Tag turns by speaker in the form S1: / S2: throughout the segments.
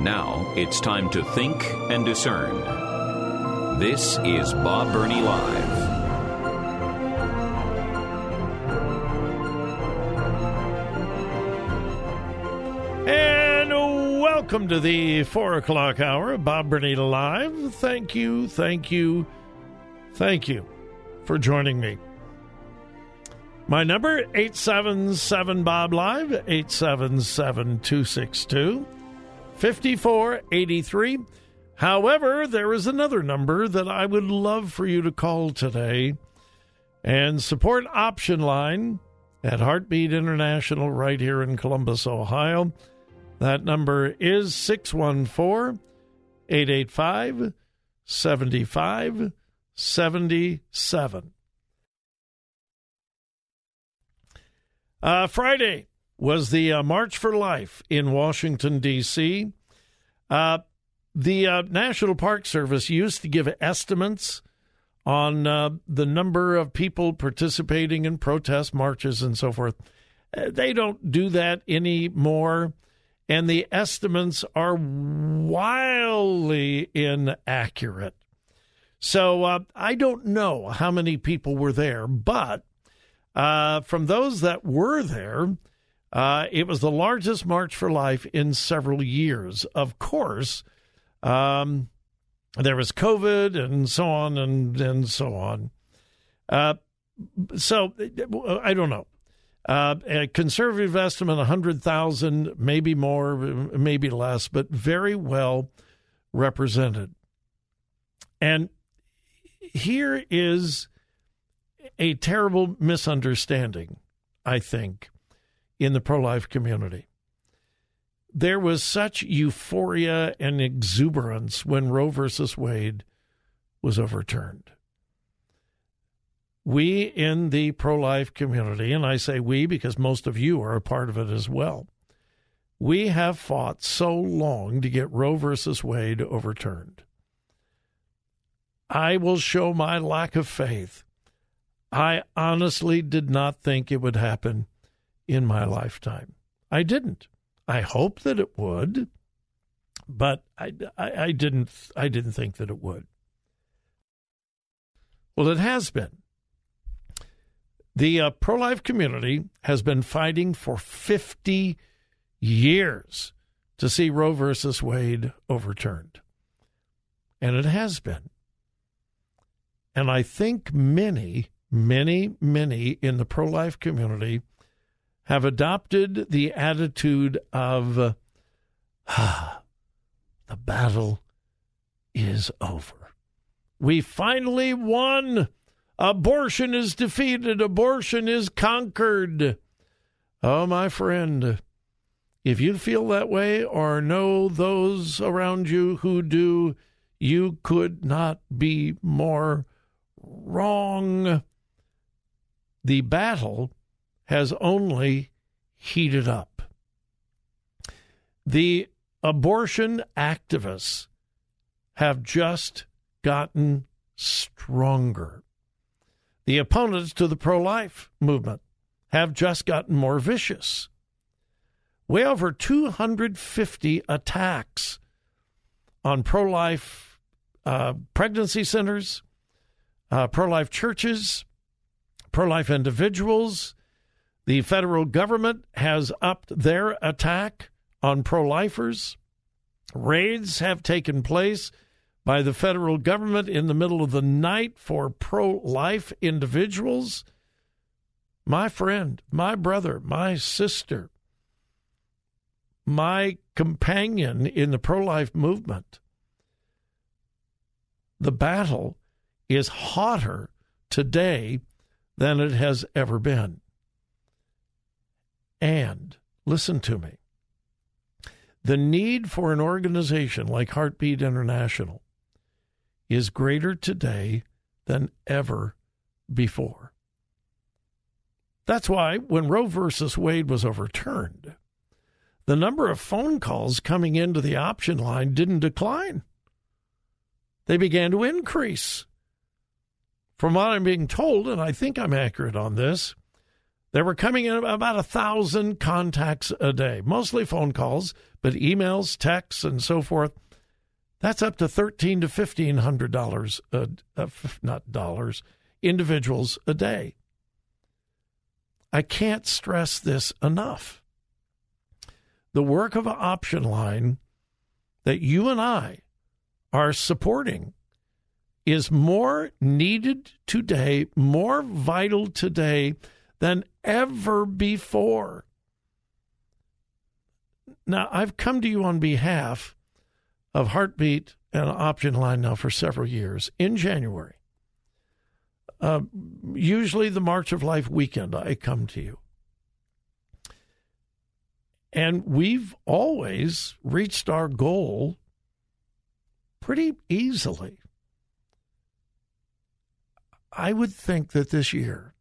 S1: Now it's time to think and discern. This is Bob Burney Live.
S2: And welcome to the four o'clock hour, Bob Burney Live. Thank you, thank you, thank you for joining me. My number, 877 Bob Live, 877 262 5483. However, there is another number that I would love for you to call today and support Option Line at Heartbeat International right here in Columbus, Ohio. That number is 614 885 7577. Uh, Friday was the uh, March for Life in Washington, D.C. Uh, the uh, National Park Service used to give estimates on uh, the number of people participating in protest marches and so forth. Uh, they don't do that anymore, and the estimates are wildly inaccurate. So uh, I don't know how many people were there, but from those that were there, uh, it was the largest March for Life in several years. Of course, um, there was COVID and so on and, and so on. Uh, so I don't know. Uh, a conservative estimate 100,000, maybe more, maybe less, but very well represented. And here is a terrible misunderstanding, I think, in the pro life community. There was such euphoria and exuberance when Roe versus Wade was overturned. We in the pro life community, and I say we because most of you are a part of it as well, we have fought so long to get Roe versus Wade overturned. I will show my lack of faith I honestly did not think it would happen in my lifetime. I didn't. I hope that it would, but I, I, I didn't. I didn't think that it would. Well, it has been. The uh, pro life community has been fighting for 50 years to see Roe versus Wade overturned. And it has been. And I think many many, many in the pro life community have adopted the attitude of, ah, the battle is over. We finally won. Abortion is defeated. Abortion is conquered. Oh, my friend, if you feel that way or know those around you who do, you could not be more wrong the battle has only heated up. The abortion activists have just gotten stronger. The opponents to the pro life movement have just gotten more vicious. Way over 250 attacks on pro life uh, pregnancy centers, uh, pro life churches, pro life individuals. The federal government has upped their attack on pro lifers. Raids have taken place by the federal government in the middle of the night for pro life individuals. My friend, my brother, my sister, my companion in the pro life movement. The battle is hotter today than it has ever been. And listen to me the need for an organization like Heartbeat International is greater today than ever before. That's why when Roe versus Wade was overturned, the number of phone calls coming into the option line didn't decline. They began to increase. From what I'm being told, and I think I'm accurate on this, there were coming in about a thousand contacts a day, mostly phone calls, but emails, texts, and so forth. That's up to thirteen to fifteen hundred dollars, uh, not dollars, individuals a day. I can't stress this enough. The work of an option line that you and I are supporting is more needed today, more vital today than ever before. Now, I've come to you on behalf of Heartbeat and Option Line now for several years in January. Uh, usually the March of Life weekend, I come to you. And we've always reached our goal pretty easily. I would think that this year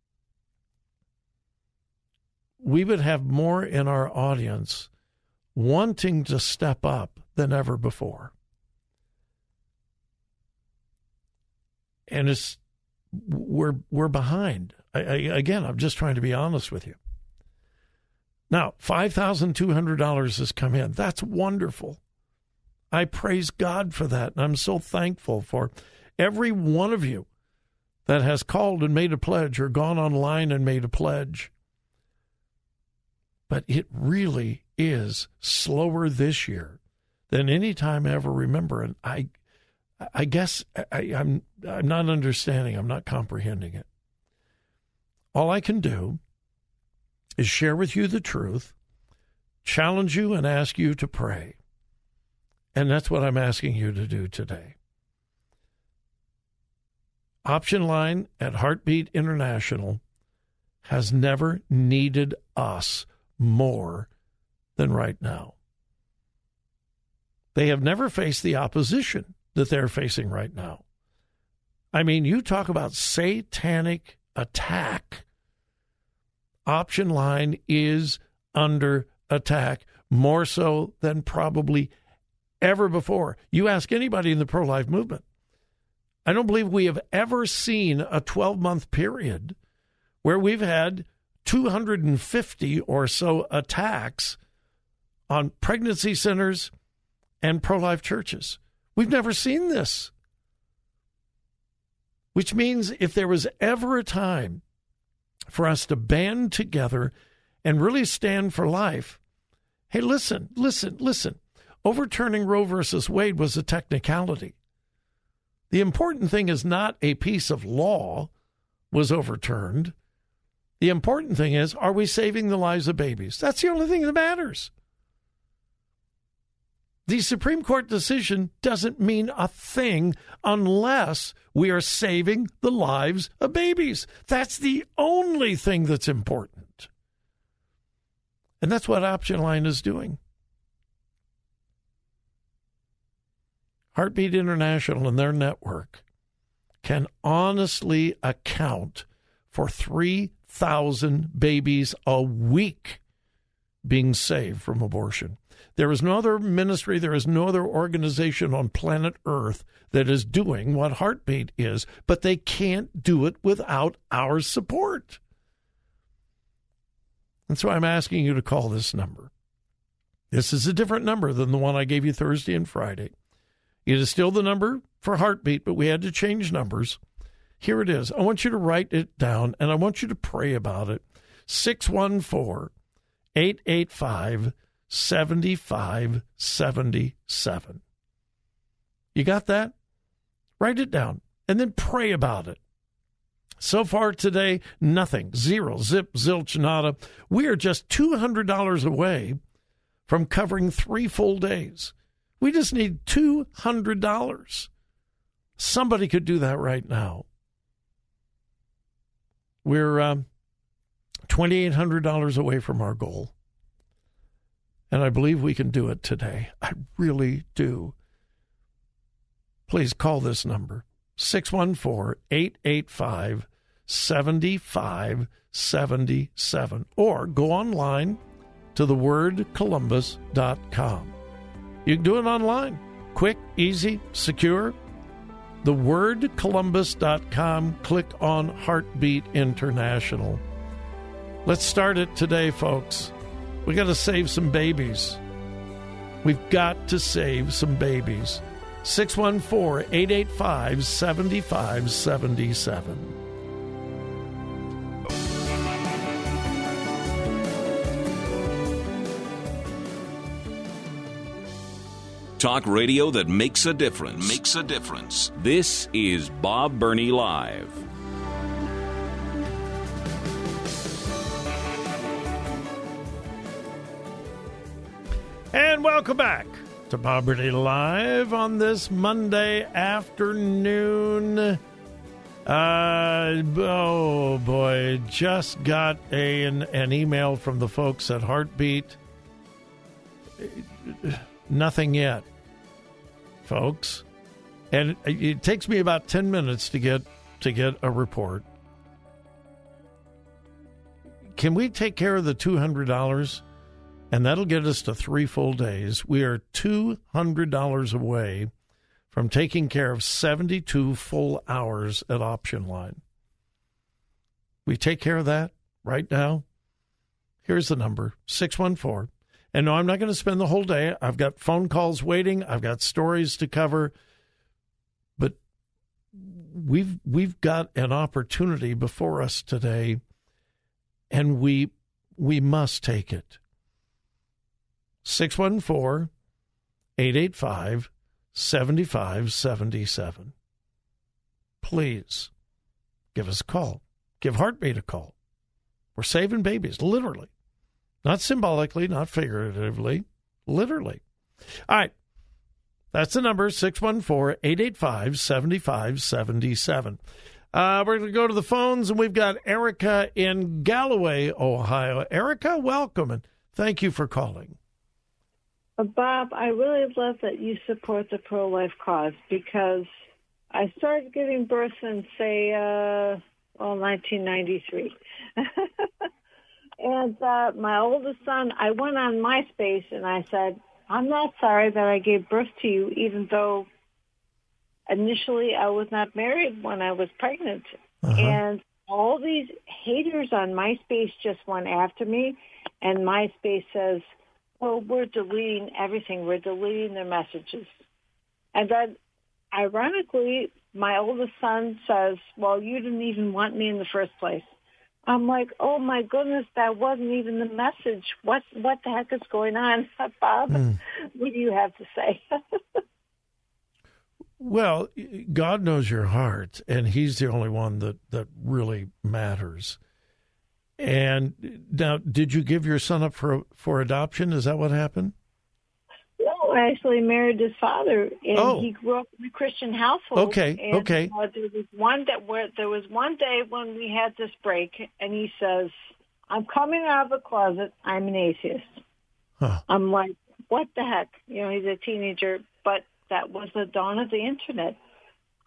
S2: we would have more in our audience wanting to step up than ever before. And it's we're we're behind. I, I, again, I'm just trying to be honest with you. Now, five thousand two hundred dollars has come in. That's wonderful. I praise God for that, and I'm so thankful for every one of you that has called and made a pledge or gone online and made a pledge. But it really is slower this year than any time I ever remember, and I I guess I, am I'm, I'm not understanding. I'm not comprehending it. All I can do is share with you the truth, challenge you, and ask you to pray. And that's what I'm asking you to do today. Option line at Heartbeat International has never needed us more than right now. They have never faced the opposition that they're facing right now. I mean, you talk about satanic attack. Option line is under attack more so than probably ever before. You ask anybody in the pro life movement. I don't believe we have ever seen a 12 month period where we've had 250 or so attacks on pregnancy centers and pro life churches. We've never seen this. Which means if there was ever a time for us to band together and really stand for life, hey, listen, listen, listen. Overturning Roe versus Wade was a technicality. The important thing is not a piece of law was overturned. The important thing is, are we saving the lives of babies? That's the only thing that matters. The Supreme Court decision doesn't mean a thing unless we are saving the lives of babies. That's the only thing that's important. And that's what Option Line is doing. Heartbeat International and their network can honestly account for 3,000 babies a week being saved from abortion. There is no other ministry, there is no other organization on planet Earth that is doing what Heartbeat is, but they can't do it without our support. And so I'm asking you to call this number. This is a different number than the one I gave you Thursday and Friday. It is still the number for Heartbeat, but we had to change numbers. Here it is. I want you to write it down and I want you to pray about it. 614 885 7577. You got that? Write it down and then pray about it. So far today, nothing. Zero. Zip, zilch, nada. We are just $200 away from covering three full days. We just need $200. Somebody could do that right now. We're um, $2,800 away from our goal. And I believe we can do it today. I really do. Please call this number 614 885 7577 or go online to thewordcolumbus.com. You can do it online. Quick, easy, secure. Thewordcolumbus.com. Click on Heartbeat International. Let's start it today, folks. We got to save some babies. We've got to save some babies. 614 885 7577.
S1: Talk radio that makes a difference. Makes a difference. This is Bob Burney Live.
S2: And welcome back to Bob Burney Live on this Monday afternoon. Uh, oh boy, just got a, an, an email from the folks at Heartbeat. Nothing yet, folks. And it, takes me about 10 minutes to get to get a report. Can we take care of the $200? and that'll get us to three full days. We are $200 away from taking care of 72 full hours at Option Line. We take care of that right now. Here's the number 614. And no, I'm not going to spend the whole day. I've got phone calls waiting, I've got stories to cover. But we've we've got an opportunity before us today and we we must take it. 614 885 7577. Please give us a call. Give Heartbeat a call. We're saving babies, literally. Not symbolically, not figuratively, literally. All right. That's the number 614 885 7577. Uh, we're going to go to the phones, and we've got Erica in Galloway, Ohio. Erica, welcome, and thank you for calling.
S3: Uh, Bob, I really love that you support the pro-life cause because I started giving birth in, say, uh, well, 1993. and uh, my oldest son, I went on MySpace and I said, I'm not sorry that I gave birth to you, even though initially I was not married when I was pregnant. Uh-huh. And all these haters on MySpace just went after me. And MySpace says, well, we're deleting everything. We're deleting their messages. And then, ironically, my oldest son says, well, you didn't even want me in the first place. I'm like, oh my goodness, that wasn't even the message. What what the heck is going on, Bob? Mm. What do you have to say?
S2: well, God knows your heart, and He's the only one that that really matters. And now, did you give your son up for for adoption? Is that what happened?
S3: Actually married his father, and oh. he grew up in a Christian household.
S2: Okay,
S3: and,
S2: okay.
S3: Uh, there was one that where there was one day when we had this break, and he says, "I'm coming out of the closet. I'm an atheist." Huh. I'm like, "What the heck?" You know, he's a teenager, but that was the dawn of the internet.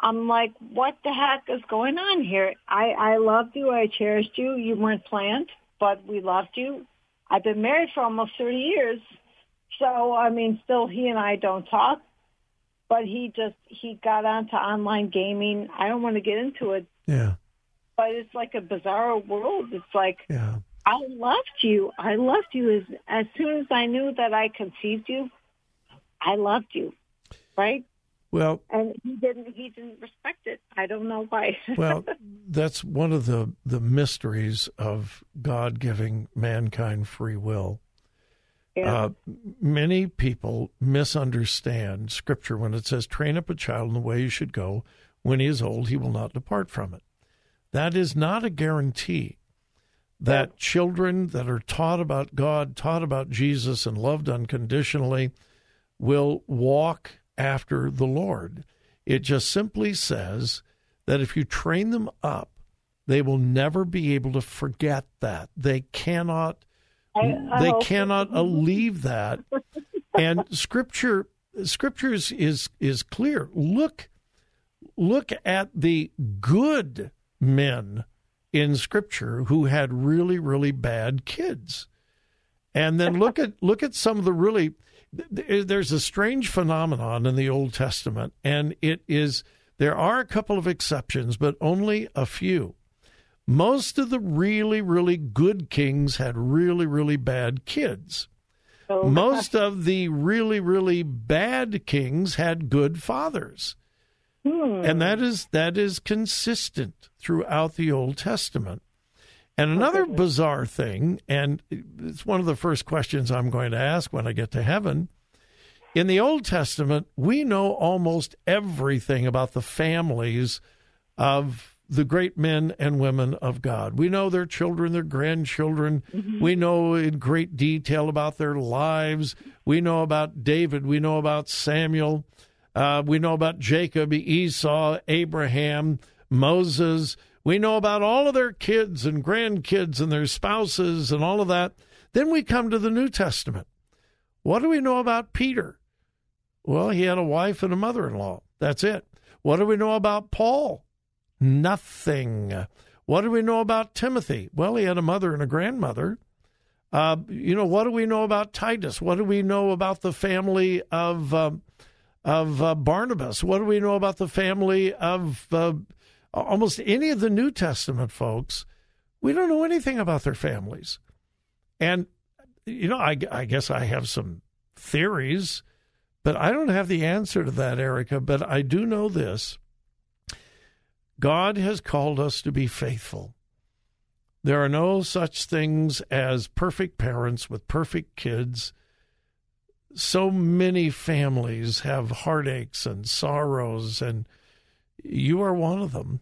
S3: I'm like, what the heck is going on here? I, I loved you. I cherished you. You weren't planned, but we loved you. I've been married for almost 30 years. So, I mean, still he and I don't talk, but he just, he got onto online gaming. I don't want to get into it.
S2: Yeah.
S3: But it's like a bizarre world. It's like,
S2: yeah.
S3: I loved you. I loved you as, as soon as I knew that I conceived you. I loved you. Right?
S2: Well,
S3: and he didn't. He didn't respect it. I don't know why.
S2: well, that's one of the the mysteries of God giving mankind free will.
S3: Yeah. Uh,
S2: many people misunderstand Scripture when it says, "Train up a child in the way he should go. When he is old, he will not depart from it." That is not a guarantee that children that are taught about God, taught about Jesus, and loved unconditionally will walk after the Lord. It just simply says that if you train them up, they will never be able to forget that. They cannot
S3: I, I
S2: they
S3: hope.
S2: cannot believe that. and scripture scripture is, is is clear. Look look at the good men in scripture who had really really bad kids. And then look at look at some of the really there's a strange phenomenon in the Old Testament and it is there are a couple of exceptions but only a few. Most of the really really good kings had really really bad kids.
S3: So,
S2: Most of the really, really bad kings had good fathers.
S3: hmm.
S2: And that is that is consistent throughout the Old Testament. And another bizarre thing, and it's one of the first questions I'm going to ask when I get to heaven. In the Old Testament, we know almost everything about the families of the great men and women of God. We know their children, their grandchildren. We know in great detail about their lives. We know about David. We know about Samuel. Uh, we know about Jacob, Esau, Abraham, Moses. We know about all of their kids and grandkids and their spouses and all of that. Then we come to the New Testament. What do we know about Peter? Well, he had a wife and a mother in law. That's it. What do we know about Paul? Nothing. What do we know about Timothy? Well, he had a mother and a grandmother. Uh, you know, what do we know about Titus? What do we know about the family of um, of uh, Barnabas? What do we know about the family of uh, almost any of the New Testament folks? We don't know anything about their families, and you know, I, I guess I have some theories, but I don't have the answer to that, Erica. But I do know this: God has called us to be faithful. There are no such things as perfect parents with perfect kids. So many families have heartaches and sorrows, and you are one of them.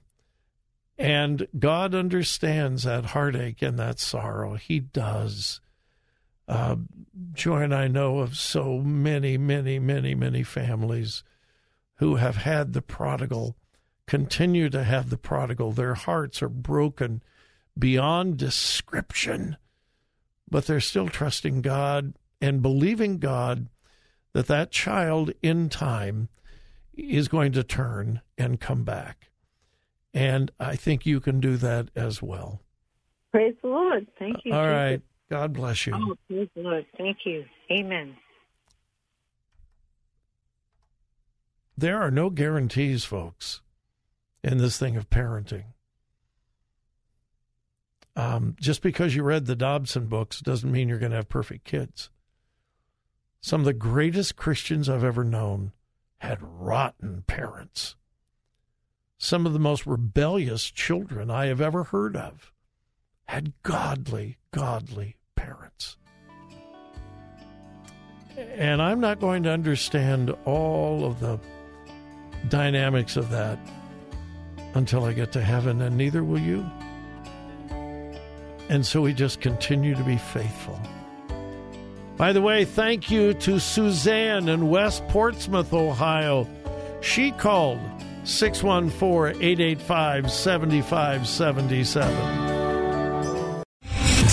S2: And God understands that heartache and that sorrow. He does. Uh, Joy and I know of so many, many, many, many families who have had the prodigal, continue to have the prodigal. Their hearts are broken beyond description, but they're still trusting God and believing God that that child in time is going to turn and come back. And I think you can do that as well.
S3: Praise the Lord. Thank you.
S2: All
S3: Jesus.
S2: right. God bless you.
S3: Oh, praise the Lord. Thank you. Amen.
S2: There are no guarantees, folks, in this thing of parenting. Um, just because you read the Dobson books doesn't mean you're going to have perfect kids. Some of the greatest Christians I've ever known had rotten parents. Some of the most rebellious children I have ever heard of had godly, godly parents. And I'm not going to understand all of the dynamics of that until I get to heaven, and neither will you. And so we just continue to be faithful. By the way, thank you to Suzanne in West Portsmouth, Ohio. She called 614 885 7577.